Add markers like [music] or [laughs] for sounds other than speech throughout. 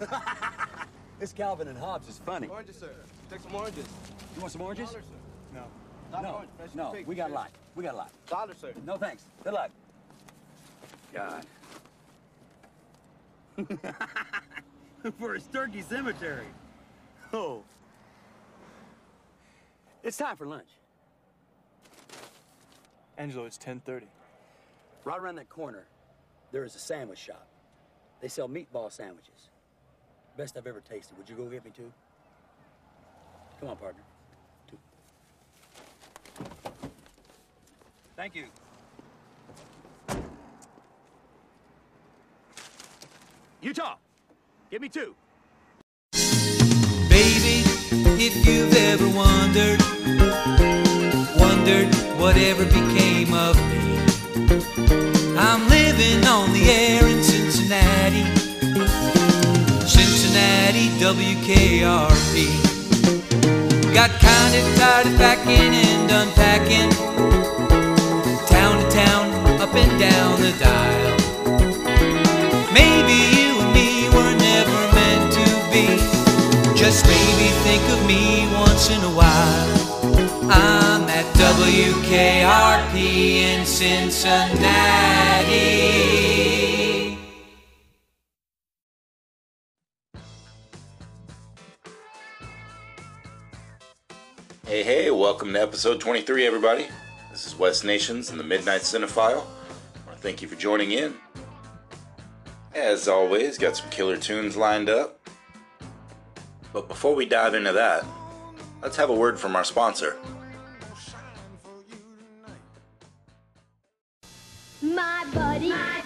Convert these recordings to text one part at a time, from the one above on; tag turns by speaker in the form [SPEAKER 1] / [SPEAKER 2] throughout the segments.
[SPEAKER 1] [laughs] This Calvin and Hobbes is funny.
[SPEAKER 2] Oranges, sir. Take some oranges.
[SPEAKER 1] You want some oranges?
[SPEAKER 2] Dollar, sir.
[SPEAKER 3] No.
[SPEAKER 2] Dollar
[SPEAKER 1] No,
[SPEAKER 2] orange,
[SPEAKER 1] no,
[SPEAKER 2] pig,
[SPEAKER 1] we got a lot. We got a lot.
[SPEAKER 2] Dollar, sir.
[SPEAKER 1] No thanks. Good luck. God. [laughs] For a turkey cemetery. Oh. It's time for lunch.
[SPEAKER 3] Angelo, it's 10:30.
[SPEAKER 1] Right around that corner, there is a sandwich shop. They sell meatball sandwiches. Best I've ever tasted. Would you go get me two? Come on, partner. Two. Thank you. Utah, give me two.
[SPEAKER 4] Baby, if you've ever wondered, wondered whatever became of me. I'm living on the air Cincinnati, WKRP. Got kinda tired of packing and unpacking, town to town, up and down the dial. Maybe you and me were never meant to be. Just maybe think of me once in a while. I'm at WKRP in Cincinnati.
[SPEAKER 5] Hey, welcome to episode 23, everybody. This is Wes Nations and the Midnight Cinephile. I want to thank you for joining in. As always, got some killer tunes lined up. But before we dive into that, let's have a word from our sponsor.
[SPEAKER 6] My buddy, my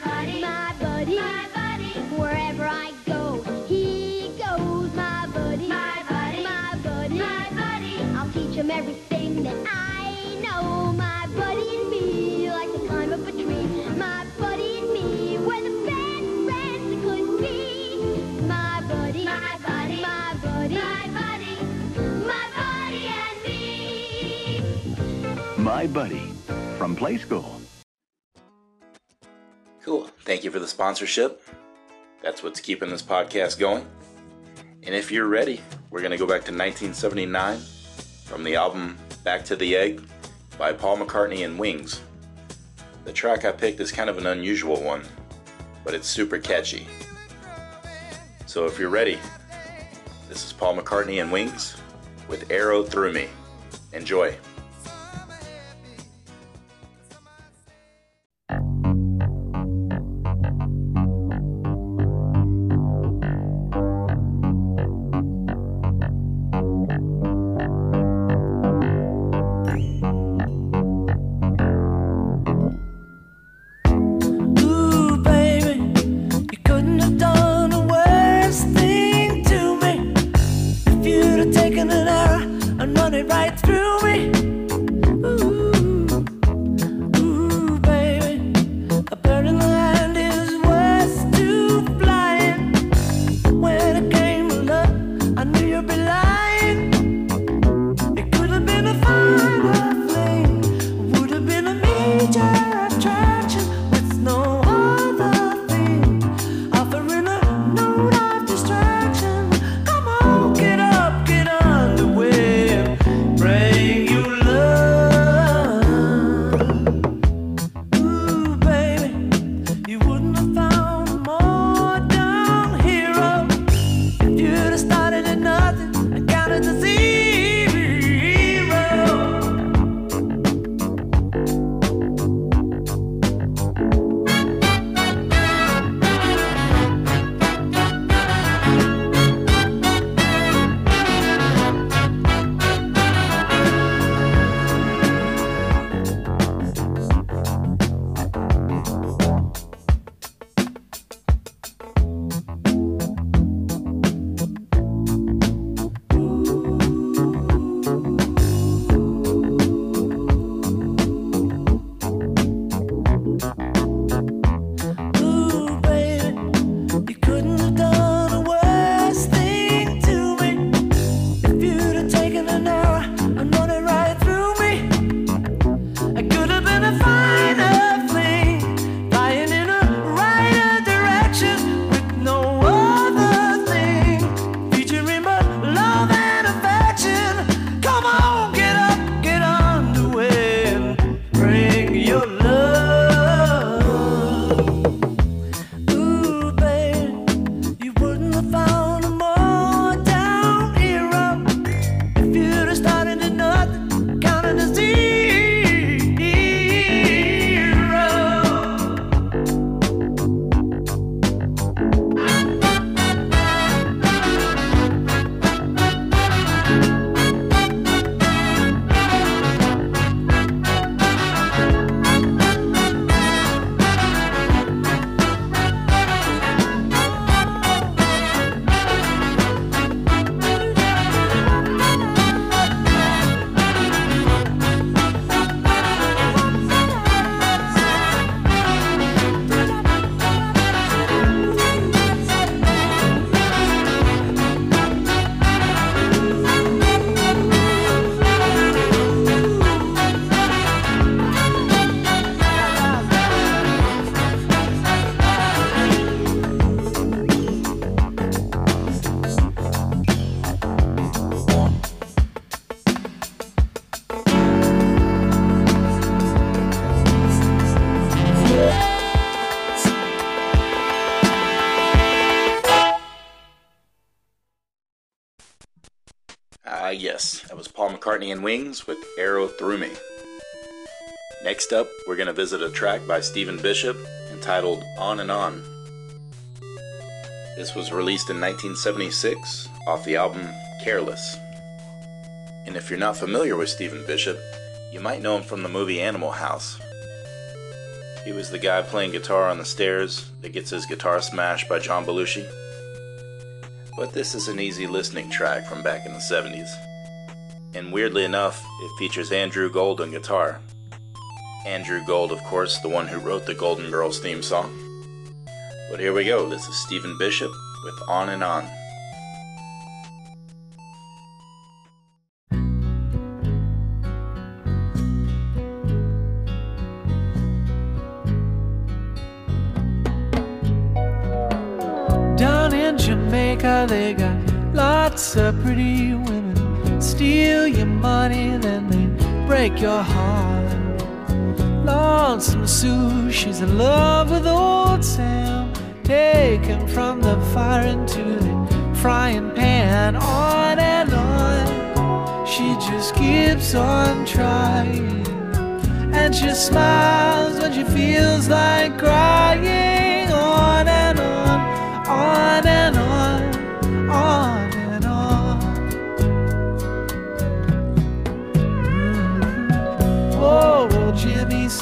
[SPEAKER 6] Buddy
[SPEAKER 7] from Play School.
[SPEAKER 5] Cool. Thank you for the sponsorship. That's what's keeping this podcast going. And if you're ready, we're going to go back to 1979 from the album Back to the Egg by Paul McCartney and Wings. The track I picked is kind of an unusual one, but it's super catchy. So if you're ready, this is Paul McCartney and Wings with Arrow Through Me. Enjoy.
[SPEAKER 4] could have started it
[SPEAKER 5] up. McCartney and Wings with Arrow Through Me. Next up, we're going to visit a track by Stephen Bishop entitled On and On. This was released in 1976 off the album Careless. And if you're not familiar with Stephen Bishop, you might know him from the movie Animal House. He was the guy playing guitar on the stairs that gets his guitar smashed by John Belushi. But this is an easy listening track from back in the 70s. And weirdly enough, it features Andrew Gold on guitar. Andrew Gold, of course, the one who wrote the Golden Girls theme song. But here we go. This is Stephen Bishop with On and On.
[SPEAKER 2] Down in Jamaica, they got lots of pretty women. Steal your money, then they break your heart. Lonesome Sue, she's in love with old Sam. Taken from the fire into the frying pan, on and on. She just keeps on trying. And she smiles when she feels like crying, on and on, on and on,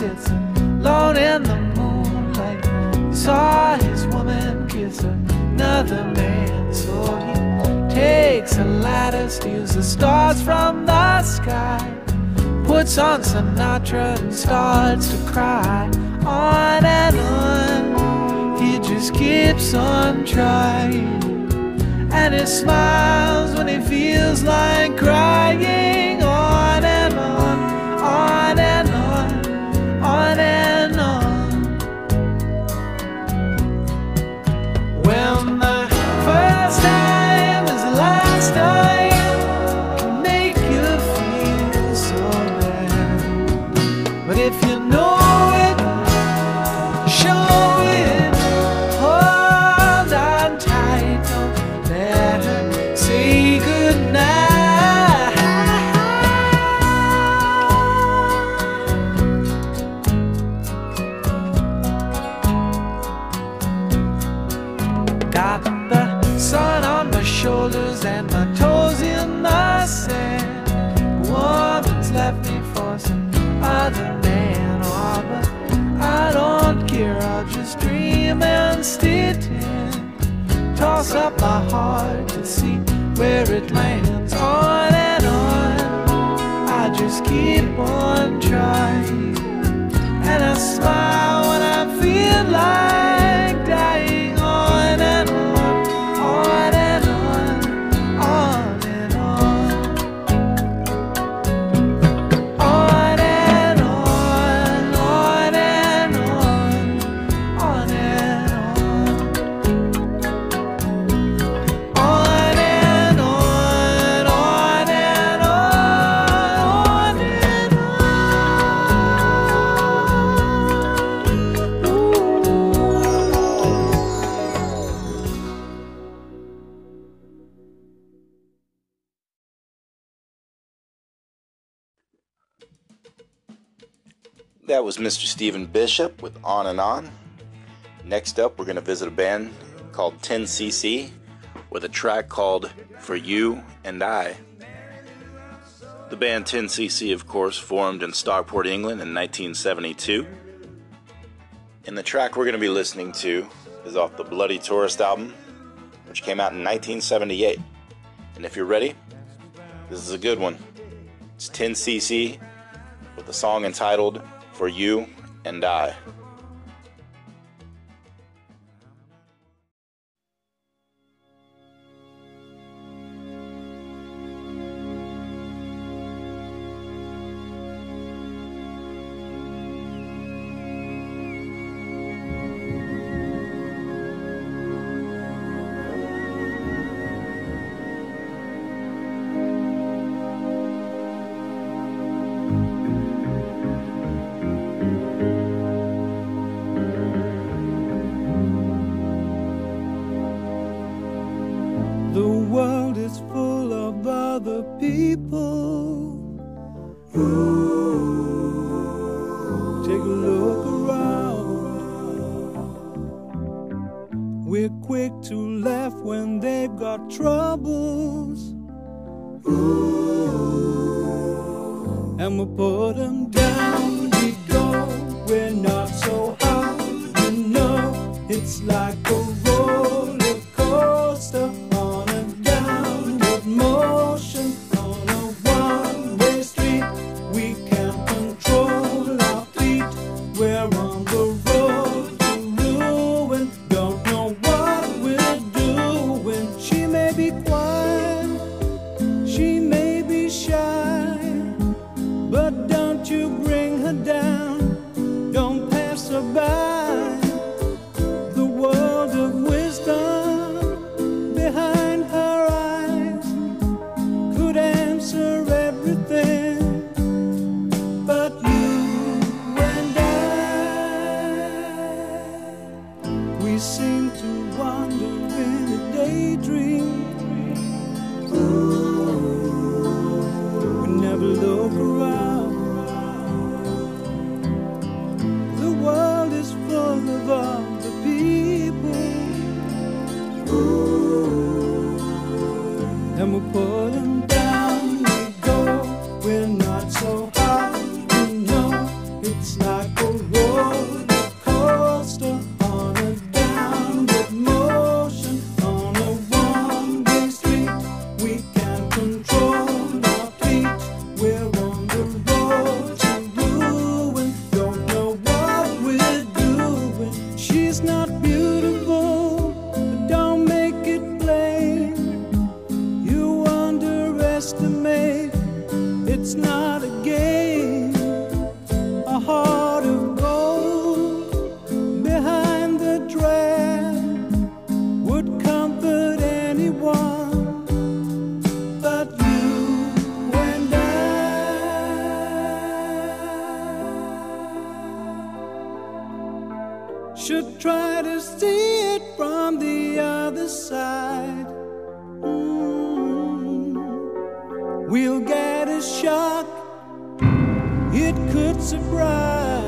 [SPEAKER 2] sits alone in the moonlight. He saw his woman kiss another man, so he takes a ladder, steals the stars from the sky, puts on Sinatra and starts to cry. On and on, he just keeps on trying. And he smiles when he feels like crying. First just dream and tan. Toss up my heart to see where it lands. On and on, I just keep on trying. And I smile when I feel like
[SPEAKER 5] That was Mr. Stephen Bishop with On and On. Next up, we're going to visit a band called 10cc with a track called For You and I. The band 10cc, of course, formed in Stockport, England in 1972. And the track we're going to be listening to is off the Bloody Tourist album, which came out in 1978. And if you're ready, this is a good one. It's 10cc with a song entitled For You and I.
[SPEAKER 8] It could surprise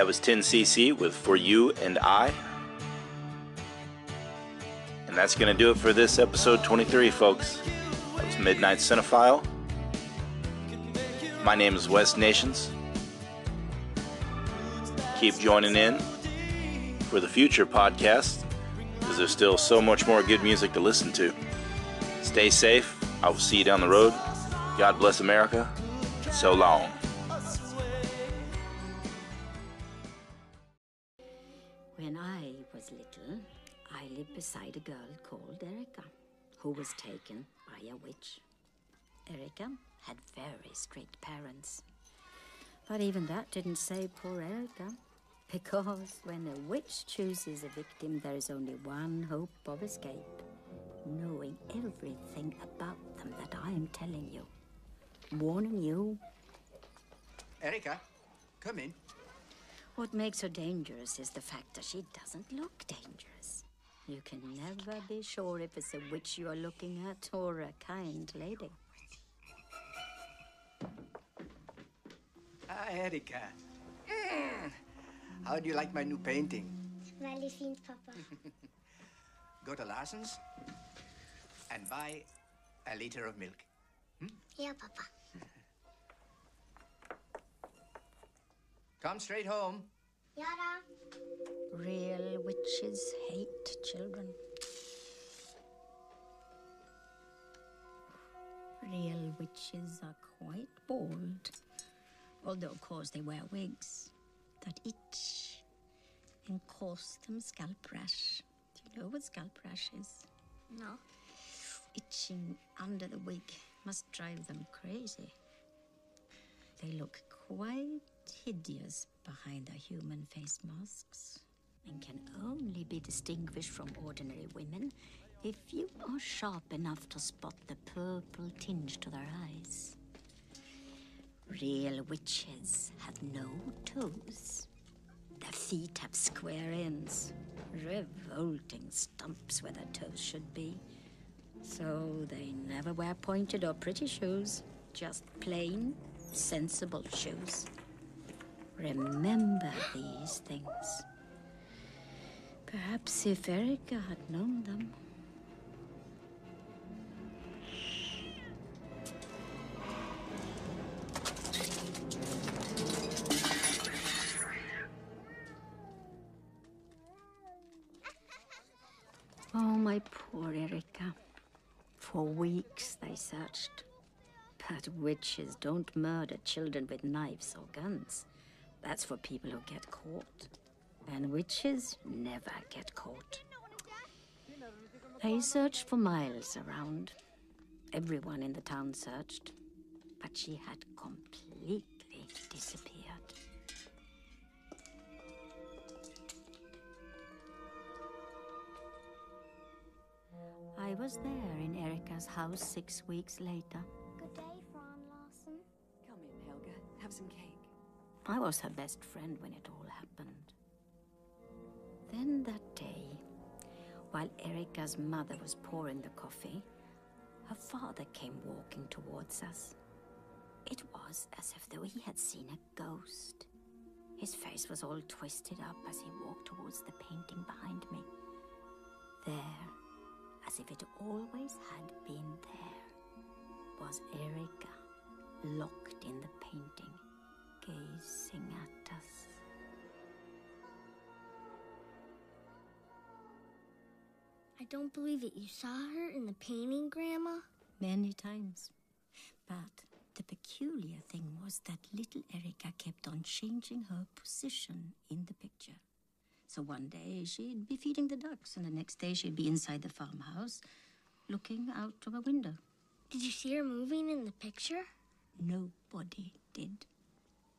[SPEAKER 5] That was 10cc with For You and I. And that's going to do it for this episode 23, folks. That was Midnight Cinephile. My name is Wes Nations. Keep joining in for the future podcast because there's still so much more good music to listen to. Stay safe. I will see you down the road. God bless America. So long.
[SPEAKER 3] Beside a girl called Erica, who was taken by a witch. Erica had very strict parents. But even that didn't save poor Erica, because when a witch chooses a victim, there is only one hope of escape knowing everything about them that I am telling you. Warning you,
[SPEAKER 9] Erica, come in.
[SPEAKER 3] What makes her dangerous is the fact that she doesn't look dangerous. You can never be sure if it's a witch you are looking at or a kind lady.
[SPEAKER 9] Hi, Erica. Mm. How do you like my new painting?
[SPEAKER 6] Veldig fint, pappa.
[SPEAKER 9] Go to Larsens and buy a liter of milk.
[SPEAKER 6] Yeah, Papa.
[SPEAKER 9] Come straight home.
[SPEAKER 6] Ja da.
[SPEAKER 3] Real witches hate children. Real witches are quite bald, although, of course, they wear wigs that itch and cause them scalp rash. Do you know what scalp rash is?
[SPEAKER 6] No.
[SPEAKER 3] itching under the wig must drive them crazy. They look quite hideous behind their human face masks and can only be distinguished from ordinary women if you are sharp enough to spot the purple tinge to their eyes. Real witches have no toes. Their feet have square ends, revolting stumps where their toes should be. So they never wear pointed or pretty shoes, just plain, sensible shoes. Remember these things. Perhaps if Erica had known them. Oh, my poor Erica. For weeks they searched. But witches don't murder children with knives or guns. That's for people who get caught. And witches never get caught. They searched for miles around. Everyone in the town searched. But she had completely disappeared. I was there in Erica's house six weeks later.
[SPEAKER 6] Good day, Fru Larsen.
[SPEAKER 10] Come in, Helga. Have some cake.
[SPEAKER 3] I was her best friend when it all happened. Then that day, while Erica's mother was pouring the coffee, her father came walking towards us. It was as if though he had seen a ghost. His face was all twisted up as he walked towards the painting behind me. There, as if it always had been there, was Erica, locked in the painting, gazing at us.
[SPEAKER 6] I don't believe it. You saw her in the painting, Grandma?
[SPEAKER 3] Many times. But the peculiar thing was that little Erica kept on changing her position in the picture. So one day she'd be feeding the ducks, and the next day she'd be inside the farmhouse looking out of a window.
[SPEAKER 6] Did you see her moving in the picture?
[SPEAKER 3] Nobody did.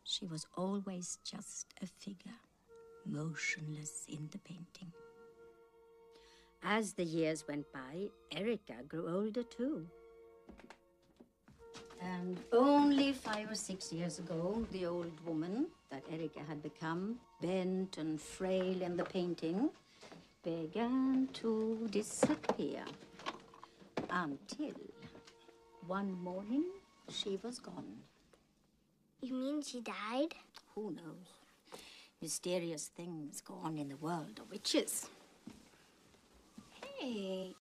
[SPEAKER 3] She was always just a figure, motionless in the painting. As the years went by, Erica grew older too. And only five or six years ago, the old woman that Erica had become, bent and frail in the painting, began to disappear. Until one morning, she was gone.
[SPEAKER 6] You mean she died?
[SPEAKER 3] Who knows? Mysterious things go on in the world of witches. Hey,